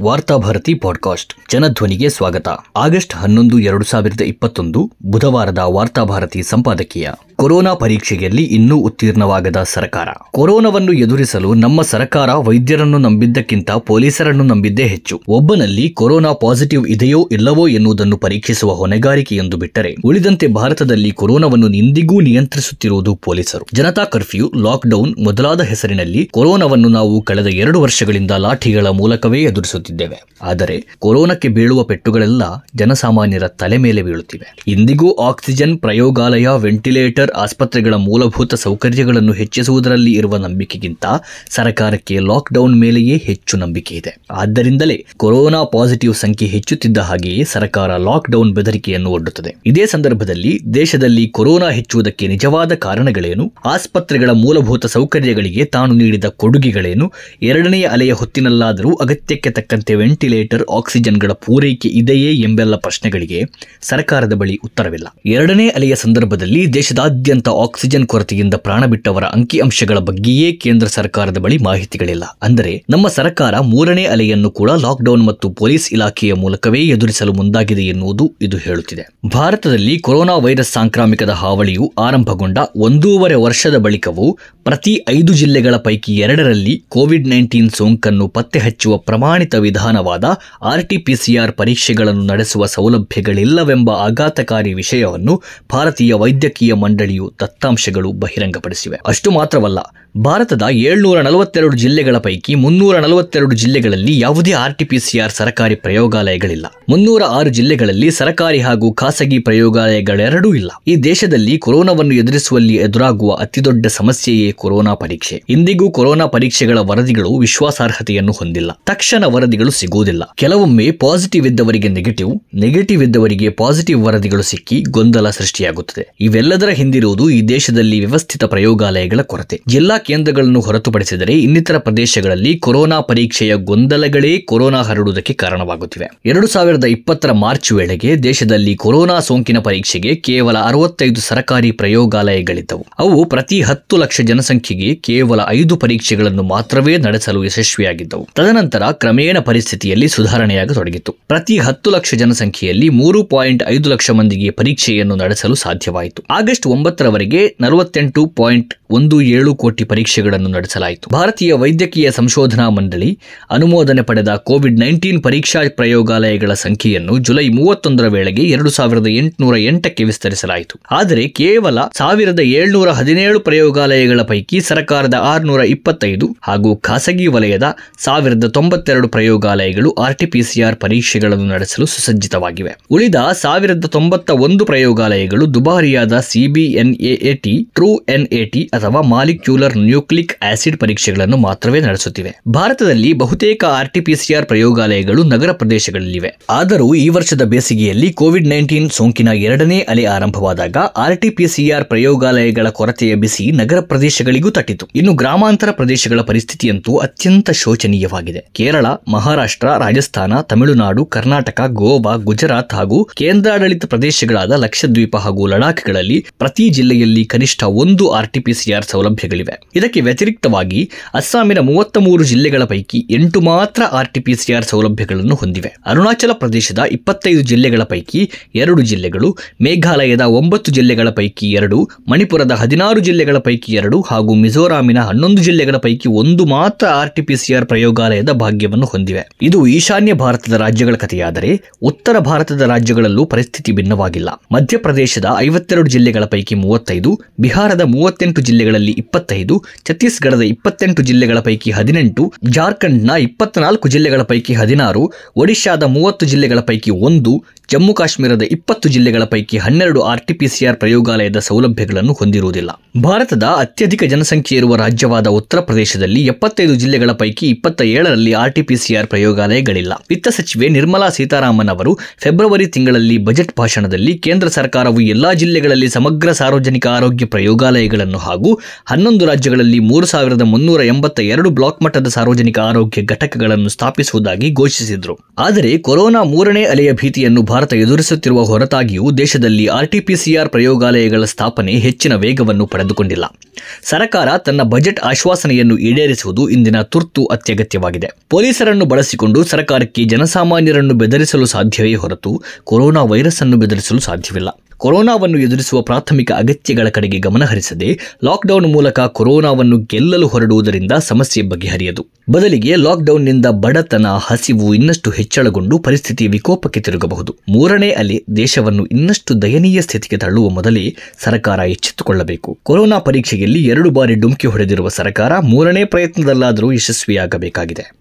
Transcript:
Varthabharati podcast ಜನಧ್ವನಿಗೆ ಸ್ವಾಗತ. August ಹನ್ನೊಂದು ಎರಡು ಸಾವಿರದ ಇಪ್ಪತ್ತೊಂದು ಬುಧವಾರದ ವಾರ್ತಾಭಾರತಿ ಸಂಪಾದಕೀಯ. ಕೊರೋನಾ ಪರೀಕ್ಷೆಯಲ್ಲಿ ಇನ್ನೂ ಉತ್ತೀರ್ಣವಾಗದ ಸರ್ಕಾರ. ಕೊರೋನಾವನ್ನು ಎದುರಿಸಲು ನಮ್ಮ ಸರ್ಕಾರ ವೈದ್ಯರನ್ನು ನಂಬಿದ್ದಕ್ಕಿಂತ ಪೊಲೀಸರನ್ನು ನಂಬಿದ್ದೇ ಹೆಚ್ಚು. ಒಬ್ಬನಲ್ಲಿ ಕೊರೋನಾ ಪಾಸಿಟಿವ್ ಇದೆಯೋ ಇಲ್ಲವೋ ಎನ್ನುವುದನ್ನು ಪರೀಕ್ಷಿಸುವ ಹೊಣೆಗಾರಿಕೆಯೊಂದು ಬಿಟ್ಟರೆ, ಉಳಿದಂತೆ ಭಾರತದಲ್ಲಿ ಕೊರೋನಾವನ್ನು ಇಂದಿಗೂ ನಿಯಂತ್ರಿಸುತ್ತಿರುವುದು ಪೊಲೀಸರು. ಜನತಾ ಕರ್ಫ್ಯೂ, ಲಾಕ್ಡೌನ್ ಮೊದಲಾದ ಹೆಸರಿನಲ್ಲಿ ಕೊರೋನಾವನ್ನು ನಾವು ಕಳೆದ ಎರಡು ವರ್ಷಗಳಿಂದ ಲಾಠಿಗಳ ಮೂಲಕವೇ ಎದುರಿಸುತ್ತಿದ್ದೇವೆ. ಆದರೆ, ಕೊರೋನಾಕ್ಕೆ ಬೀಳುವ ಪೆಟ್ಟುಗಳೆಲ್ಲ ಜನಸಾಮಾನ್ಯರ ತಲೆ ಮೇಲೆ ಬೀಳುತ್ತಿವೆ. ಇಂದಿಗೂ ಆಕ್ಸಿಜನ್ ಪ್ರಯೋಗಾಲಯ, ವೆಂಟಿಲೇಟರ್ ಆಸ್ಪತ್ರೆಗಳ ಮೂಲಭೂತ ಸೌಕರ್ಯಗಳನ್ನು ಹೆಚ್ಚಿಸುವುದರಲ್ಲಿ ಇರುವ ನಂಬಿಕೆಗಿಂತ ಸರ್ಕಾರಕ್ಕೆ ಲಾಕ್ಡೌನ್ ಮೇಲೆಯೇ ಹೆಚ್ಚು ನಂಬಿಕೆ ಇದೆ. ಆದ್ದರಿಂದಲೇ ಕೊರೋನಾ ಪಾಸಿಟಿವ್ ಸಂಖ್ಯೆ ಹೆಚ್ಚುತ್ತಿದ್ದ ಹಾಗೆಯೇ ಸರ್ಕಾರ ಲಾಕ್ಡೌನ್ ಬೆದರಿಕೆಯನ್ನು ಒಡ್ಡುತ್ತದೆ. ಇದೇ ಸಂದರ್ಭದಲ್ಲಿ ದೇಶದಲ್ಲಿ ಕೊರೋನಾ ಹೆಚ್ಚುವುದಕ್ಕೆ ನಿಜವಾದ ಕಾರಣಗಳೇನು? ಆಸ್ಪತ್ರೆಗಳ ಮೂಲಭೂತ ಸೌಕರ್ಯಗಳಿಗೆ ತಾನು ನೀಡಿದ ಕೊಡುಗೆಗಳೇನು? ಎರಡನೆಯ ಅಲೆಯ ಹೊತ್ತಿನಲ್ಲಾದರೂ ಅಗತ್ಯಕ್ಕೆ ತಕ್ಕಂತೆ ವೆಂಟಿಲೇಟರ್ ಆಕ್ಸಿಜನ್ಗಳ ಪೂರೈಕೆ ಇದೆಯೇ ಎಂಬೆಲ್ಲ ಪ್ರಶ್ನೆಗಳಿಗೆ ಸರ್ಕಾರದ ಬಳಿ ಉತ್ತರವಿಲ್ಲ. ಎರಡನೇ ಅಲೆಯ ಸಂದರ್ಭದಲ್ಲಿ ದೇಶದಾದ್ಯಂತ ಆಕ್ಸಿಜನ್ ಕೊರತೆಯಿಂದ ಪ್ರಾಣ ಬಿಟ್ಟವರ ಅಂಕಿಅಂಶಗಳ ಬಗ್ಗೆಯೇ ಕೇಂದ್ರ ಸರ್ಕಾರದ ಬಳಿ ಮಾಹಿತಿಗಳಿಲ್ಲ. ಅಂದರೆ, ನಮ್ಮ ಸರ್ಕಾರ ಮೂರನೇ ಅಲೆಯನ್ನು ಕೂಡ ಲಾಕ್ಡೌನ್ ಮತ್ತು ಪೊಲೀಸ್ ಇಲಾಖೆಯ ಮೂಲಕವೇ ಎದುರಿಸಲು ಮುಂದಾಗಿದೆ ಎನ್ನುವುದು ಇದು ಹೇಳುತ್ತಿದೆ. ಭಾರತದಲ್ಲಿ ಕೊರೋನಾ ವೈರಸ್ ಸಾಂಕ್ರಾಮಿಕದ ಹಾವಳಿಯು ಆರಂಭಗೊಂಡ ಒಂದೂವರೆ ವರ್ಷದ ಬಳಿಕವೂ ಪ್ರತಿ ಐದು ಜಿಲ್ಲೆಗಳ ಪೈಕಿ ಎರಡರಲ್ಲಿ ಕೋವಿಡ್ ನೈನ್ಟೀನ್ ಸೋಂಕನ್ನು ಪತ್ತೆ ಹಚ್ಚುವ ಪ್ರಮಾಣಿತ ವಿಧಾನವಾದ ಆರ್ಟಿಪಿಸಿಆರ್ ಪರೀಕ್ಷೆಗಳನ್ನು ನಡೆಸುವ ಸೌಲಭ್ಯಗಳಿಲ್ಲವೆಂಬ ಆಘಾತಕಾರಿ ವಿಷಯವನ್ನು ಭಾರತೀಯ ವೈದ್ಯಕೀಯ ಮಂಡಳಿಯು ದತ್ತಾಂಶಗಳು ಬಹಿರಂಗಪಡಿಸಿವೆ. ಅಷ್ಟು ಮಾತ್ರವಲ್ಲ, ಭಾರತದ ಏಳ್ನೂರ ನಲವತ್ತೆರಡು ಜಿಲ್ಲೆಗಳ ಪೈಕಿ ಮುನ್ನೂರ ನಲವತ್ತೆರಡು ಜಿಲ್ಲೆಗಳಲ್ಲಿ ಯಾವುದೇ ಆರ್ಟಿಪಿಸಿಆರ್ ಸರ್ಕಾರಿ ಪ್ರಯೋಗಾಲಯಗಳಿಲ್ಲ. ಮುನ್ನೂರ ಆರು ಜಿಲ್ಲೆಗಳಲ್ಲಿ ಸರ್ಕಾರಿ ಹಾಗೂ ಖಾಸಗಿ ಪ್ರಯೋಗಾಲಯಗಳೆರಡೂ ಇಲ್ಲ. ಈ ದೇಶದಲ್ಲಿ ಕೊರೋನಾವನ್ನು ಎದುರಿಸುವಲ್ಲಿ ಎದುರಾಗುವ ಅತಿದೊಡ್ಡ ಸಮಸ್ಯೆಯೇ ಕೊರೋನಾ ಪರೀಕ್ಷೆ. ಇಂದಿಗೂ ಕೊರೋನಾ ಪರೀಕ್ಷೆಗಳ ವರದಿಗಳು ವಿಶ್ವಾಸಾರ್ಹತೆಯನ್ನು ಹೊಂದಿಲ್ಲ. ತಕ್ಷಣ ವರದಿಗಳು ಸಿಗುವುದಿಲ್ಲ. ಕೆಲವೊಮ್ಮೆ ಪಾಸಿಟಿವ್ ಇದ್ದವರಿಗೆ ನೆಗೆಟಿವ್ ನೆಗೆಟಿವ್ ಇದ್ದವರಿಗೆ ಪಾಸಿಟಿವ್ ವರದಿಗಳು ಸಿಕ್ಕಿ ಗೊಂದಲ ಸೃಷ್ಟಿಯಾಗುತ್ತದೆ. ಇವೆಲ್ಲದರ ಹಿಂದಿರುವುದು ಈ ದೇಶದಲ್ಲಿ ವ್ಯವಸ್ಥಿತ ಪ್ರಯೋಗಾಲಯಗಳ ಕೊರತೆ. ಎಲ್ಲಾ ಕೇಂದ್ರಗಳನ್ನು ಹೊರತುಪಡಿಸಿದರೆ ಇನ್ನಿತರ ಪ್ರದೇಶಗಳಲ್ಲಿ ಕೊರೋನಾ ಪರೀಕ್ಷೆಯ ಗೊಂದಲಗಳೇ ಕೊರೋನಾ ಹರಡುವುದಕ್ಕೆ ಕಾರಣವಾಗುತ್ತಿವೆ. ಎರಡು ಸಾವಿರದ ಇಪ್ಪತ್ತರ ಮಾರ್ಚ್ ವೇಳೆಗೆ ದೇಶದಲ್ಲಿ ಕೊರೋನಾ ಸೋಂಕಿನ ಪರೀಕ್ಷೆಗೆ ಕೇವಲ ಅರವತ್ತೈದು ಸರ್ಕಾರಿ ಪ್ರಯೋಗಾಲಯಗಳಿದ್ದವು. ಅವು ಪ್ರತಿ ಹತ್ತು ಲಕ್ಷ ಜನಸಂಖ್ಯೆಗೆ ಕೇವಲ ಐದು ಪರೀಕ್ಷೆಗಳನ್ನು ಮಾತ್ರವೇ ನಡೆಸಲು ಯಶಸ್ವಿಯಾಗಿದ್ದವು. ತದನಂತರ ಕ್ರಮೇಣ ಪರಿಸ್ಥಿತಿಯಲ್ಲಿ ಸುಧಾರಣೆಯಾಗತೊಡಗಿತು ಪ್ರತಿ ಹತ್ತು ಲಕ್ಷ ಜನಸಂಖ್ಯೆಯಲ್ಲಿ ಮೂರು ಪಾಯಿಂಟ್ ಐದು ಲಕ್ಷ ಮಂದಿಗೆ ಪರೀಕ್ಷೆಯನ್ನು ನಡೆಸಲು ಸಾಧ್ಯವಾಯಿತು. ಆಗಸ್ಟ್ ಒಂಬತ್ತರವರೆಗೆ ನಲವತ್ತೆಂಟು ಪಾಯಿಂಟ್ ಒಂದು ಏಳು ಕೋಟಿ ಪರೀಕ್ಷೆಗಳನ್ನು ನಡೆಸಲಾಯಿತು. ಭಾರತೀಯ ವೈದ್ಯಕೀಯ ಸಂಶೋಧನಾ ಮಂಡಳಿ ಅನುಮೋದನೆ ಪಡೆದ ಕೋವಿಡ್ ನೈನ್ಟೀನ್ ಪರೀಕ್ಷಾ ಪ್ರಯೋಗಾಲಯಗಳ ಸಂಖ್ಯೆಯನ್ನು ಜುಲೈ ಮೂವತ್ತೊಂದರ ವೇಳೆಗೆ ಎರಡು ಸಾವಿರದ ಎಂಟುನೂರ ಎಂಟಕ್ಕೆ ವಿಸ್ತರಿಸಲಾಯಿತು. ಆದರೆ ಕೇವಲ ಸಾವಿರದ ಏಳ್ನೂರ ಹದಿನೇಳು ಪ್ರಯೋಗಾಲಯಗಳ ಪೈಕಿ ಸರ್ಕಾರದ ಆರುನೂರ ಇಪ್ಪತ್ತೈದು ಹಾಗೂ ಖಾಸಗಿ ವಲಯದ ಸಾವಿರದ ತೊಂಬತ್ತೆರಡು ಪ್ರಯೋಗಾಲಯಗಳು ಆರ್ಟಿಪಿಸಿಆರ್ ಪರೀಕ್ಷೆಗಳನ್ನು ನಡೆಸಲು ಸುಸಜ್ಜಿತವಾಗಿವೆ. ಉಳಿದ ಸಾವಿರದ ತೊಂಬತ್ತ ಒಂದು ಪ್ರಯೋಗಾಲಯಗಳು ದುಬಾರಿಯಾದ ಸಿಬಿಎನ್ಎಟಿ ಟ್ರೂ ಎನ್ಎಟಿ ಅಥವಾ ಮಾಲಿಕ್ಯೂಲರ್ ನ್ಯೂಕ್ಲಿಕ್ ಆಸಿಡ್ ಪರೀಕ್ಷೆಗಳನ್ನು ಮಾತ್ರವೇ ನಡೆಸುತ್ತಿವೆ. ಭಾರತದಲ್ಲಿ ಬಹುತೇಕ ಆರ್ಟಿಪಿಸಿಆರ್ ಪ್ರಯೋಗಾಲಯಗಳು ನಗರ ಪ್ರದೇಶಗಳಲ್ಲಿವೆ. ಆದರೂ ಈ ವರ್ಷದ ಬೇಸಿಗೆಯಲ್ಲಿ ಕೋವಿಡ್ ನೈನ್ಟೀನ್ ಸೋಂಕಿನ ಎರಡನೇ ಅಲೆ ಆರಂಭವಾದಾಗ ಆರ್ಟಿಪಿಸಿಆರ್ ಪ್ರಯೋಗಾಲಯಗಳ ಕೊರತೆಯ ಬಿಸಿ ನಗರ ಪ್ರದೇಶಗಳಿಗೂ ತಟ್ಟಿತು. ಇನ್ನು ಗ್ರಾಮಾಂತರ ಪ್ರದೇಶಗಳ ಪರಿಸ್ಥಿತಿಯಂತೂ ಅತ್ಯಂತ ಶೋಚನೀಯವಾಗಿದೆ. ಕೇರಳ, ಮಹಾರಾಷ್ಟ್ರ, ರಾಜಸ್ಥಾನ, ತಮಿಳುನಾಡು, ಕರ್ನಾಟಕ, ಗೋವಾ, ಗುಜರಾತ್ ಹಾಗೂ ಕೇಂದ್ರಾಡಳಿತ ಪ್ರದೇಶಗಳಾದ ಲಕ್ಷದ್ವೀಪ ಹಾಗೂ ಲಡಾಖ್ಗಳಲ್ಲಿ ಪ್ರತಿ ಜಿಲ್ಲೆಯಲ್ಲಿ ಕನಿಷ್ಠ ಒಂದು ಆರ್ಟಿಪಿಸಿಆರ್ ಸೌಲಭ್ಯಗಳಿವೆ. ಇದಕ್ಕೆ ವ್ಯತಿರಿಕ್ತವಾಗಿ ಅಸ್ಸಾಮಿನ ಮೂವತ್ತ ಮೂರು ಜಿಲ್ಲೆಗಳ ಪೈಕಿ ಎಂಟು ಮಾತ್ರ ಆರ್ಟಿಪಿಸಿಆರ್ ಸೌಲಭ್ಯಗಳನ್ನು ಹೊಂದಿವೆ. ಅರುಣಾಚಲ ಪ್ರದೇಶದ ಇಪ್ಪತ್ತೈದು ಜಿಲ್ಲೆಗಳ ಪೈಕಿ ಎರಡು ಜಿಲ್ಲೆಗಳು, ಮೇಘಾಲಯದ ಒಂಬತ್ತು ಜಿಲ್ಲೆಗಳ ಪೈಕಿ ಎರಡು, ಮಣಿಪುರದ ಹದಿನಾರು ಜಿಲ್ಲೆಗಳ ಪೈಕಿ ಎರಡು ಹಾಗೂ ಮಿಜೋರಾಮಿನ ಹನ್ನೊಂದು ಜಿಲ್ಲೆಗಳ ಪೈಕಿ ಒಂದು ಮಾತ್ರ ಆರ್ಟಿಪಿಸಿಆರ್ ಪ್ರಯೋಗಾಲಯದ ಭಾಗ್ಯವನ್ನು ಹೊಂದಿವೆ. ಇದು ಈಶಾನ್ಯ ಭಾರತದ ರಾಜ್ಯಗಳ ಕಥೆಯಾದರೆ ಉತ್ತರ ಭಾರತದ ರಾಜ್ಯಗಳಲ್ಲೂ ಪರಿಸ್ಥಿತಿ ಭಿನ್ನವಾಗಿಲ್ಲ. ಮಧ್ಯಪ್ರದೇಶದ ಐವತ್ತೆರಡು ಜಿಲ್ಲೆಗಳ ಪೈಕಿ ಮೂವತ್ತೈದು, ಬಿಹಾರದ ಮೂವತ್ತೆಂಟು ಜಿಲ್ಲೆಗಳಲ್ಲಿ ಇಪ್ಪತ್ತೈದು, ಛತ್ತೀಸ್ಗಢದ ಇಪ್ಪತ್ತೆಂಟು ಜಿಲ್ಲೆಗಳ ಪೈಕಿ ಹದಿನೆಂಟು, ಜಾರ್ಖಂಡ್ನ ಇಪ್ಪತ್ನಾಲ್ಕು ಜಿಲ್ಲೆಗಳ ಪೈಕಿ ಹದಿನಾರು, ಒಡಿಶಾದ ಮೂವತ್ತು ಜಿಲ್ಲೆಗಳ ಪೈಕಿ ಒಂದು ಜಮ್ಮು ಕಾಶ್ಮೀರದ ಇಪ್ಪತ್ತು ಜಿಲ್ಲೆಗಳ ಪೈಕಿ ಹನ್ನೆರಡು ಆರ್ಟಿಪಿಸಿಆರ್ ಪ್ರಯೋಗಾಲಯದ ಸೌಲಭ್ಯಗಳನ್ನು ಹೊಂದಿರುವುದಿಲ್ಲ. ಭಾರತದ ಅತ್ಯಧಿಕ ಜನಸಂಖ್ಯೆ ಇರುವ ರಾಜ್ಯವಾದ ಉತ್ತರ ಪ್ರದೇಶದಲ್ಲಿ ಎಪ್ಪತ್ತೈದು ಜಿಲ್ಲೆಗಳ ಪೈಕಿ ಇಪ್ಪತ್ತ ಏಳರಲ್ಲಿ ಆರ್ಟಿಪಿಸಿಆರ್ ಪ್ರಯೋಗಾಲಯಗಳಿಲ್ಲ. ವಿತ್ತ ಸಚಿವೆ ನಿರ್ಮಲಾ ಸೀತಾರಾಮನ್ ಅವರು ಫೆಬ್ರವರಿ ತಿಂಗಳಲ್ಲಿ ಬಜೆಟ್ ಭಾಷಣದಲ್ಲಿ ಕೇಂದ್ರ ಸರ್ಕಾರವು ಎಲ್ಲಾ ಜಿಲ್ಲೆಗಳಲ್ಲಿ ಸಮಗ್ರ ಸಾರ್ವಜನಿಕ ಆರೋಗ್ಯ ಪ್ರಯೋಗಾಲಯಗಳನ್ನು ಹಾಗೂ ಹನ್ನೊಂದು ರಾಜ್ಯಗಳಲ್ಲಿ ಮೂರು ಸಾವಿರದ ಮುನ್ನೂರ ಎಂಬತ್ತ ಎರಡು ಬ್ಲಾಕ್ ಮಟ್ಟದ ಸಾರ್ವಜನಿಕ ಆರೋಗ್ಯ ಘಟಕಗಳನ್ನು ಸ್ಥಾಪಿಸುವುದಾಗಿ ಘೋಷಿಸಿದರು. ಆದರೆ ಕೊರೋನಾ ಮೂರನೇ ಅಲೆಯ ಭೀತಿಯನ್ನು ಭಾರತ ಎದುರಿಸುತ್ತಿರುವ ಹೊರತಾಗಿಯೂ ದೇಶದಲ್ಲಿ ಆರ್ಟಿಪಿಸಿಆರ್ ಪ್ರಯೋಗಾಲಯಗಳ ಸ್ಥಾಪನೆ ಹೆಚ್ಚಿನ ವೇಗವನ್ನು ಪಡೆದುಕೊಂಡಿಲ್ಲ. ಸರ್ಕಾರ ತನ್ನ ಬಜೆಟ್ ಆಶ್ವಾಸನೆಯನ್ನು ಈಡೇರಿಸುವುದು ಇಂದಿನ ತುರ್ತು ಅತ್ಯಗತ್ಯವಾಗಿದೆ. ಪೊಲೀಸರನ್ನು ಬಳಸಿಕೊಂಡು ಸರ್ಕಾರಕ್ಕೆ ಜನಸಾಮಾನ್ಯರನ್ನು ಬೆದರಿಸಲು ಸಾಧ್ಯವೇ ಹೊರತು ಕೊರೋನಾ ವೈರಸ್ ಅನ್ನು ಬೆದರಿಸಲು ಸಾಧ್ಯವಿಲ್ಲ. ಕೊರೋನಾವನ್ನು ಎದುರಿಸುವ ಪ್ರಾಥಮಿಕ ಅಗತ್ಯಗಳ ಕಡೆಗೆ ಗಮನಹರಿಸದೆ ಲಾಕ್ಡೌನ್ ಮೂಲಕ ಕೊರೋನಾವನ್ನು ಗೆಲ್ಲಲು ಹೊರಡುವುದರಿಂದ ಸಮಸ್ಯೆ ಬಗೆಹರಿಯದು. ಬದಲಿಗೆ ಲಾಕ್ಡೌನ್ನಿಂದ ಬಡತನ, ಹಸಿವು ಇನ್ನಷ್ಟು ಹೆಚ್ಚಳಗೊಂಡು ಪರಿಸ್ಥಿತಿ ವಿಕೋಪಕ್ಕೆ ತಿರುಗಬಹುದು. ಮೂರನೇ ಅಲೆ, ದೇಶವನ್ನು ಇನ್ನಷ್ಟು ದಯನೀಯ ಸ್ಥಿತಿಗೆ ತಳ್ಳುವ ಮೊದಲೇ ಸರ್ಕಾರ ಎಚ್ಚೆತ್ತುಕೊಳ್ಳಬೇಕು. ಕೊರೋನಾ ಪರೀಕ್ಷೆಯಲ್ಲಿ ಎರಡು ಬಾರಿ ಡುಮ್ಕಿ ಹೊಡೆದಿರುವ ಸರ್ಕಾರ ಮೂರನೇ ಪ್ರಯತ್ನದಲ್ಲಾದರೂ ಯಶಸ್ವಿಯಾಗಬೇಕಾಗಿದೆ.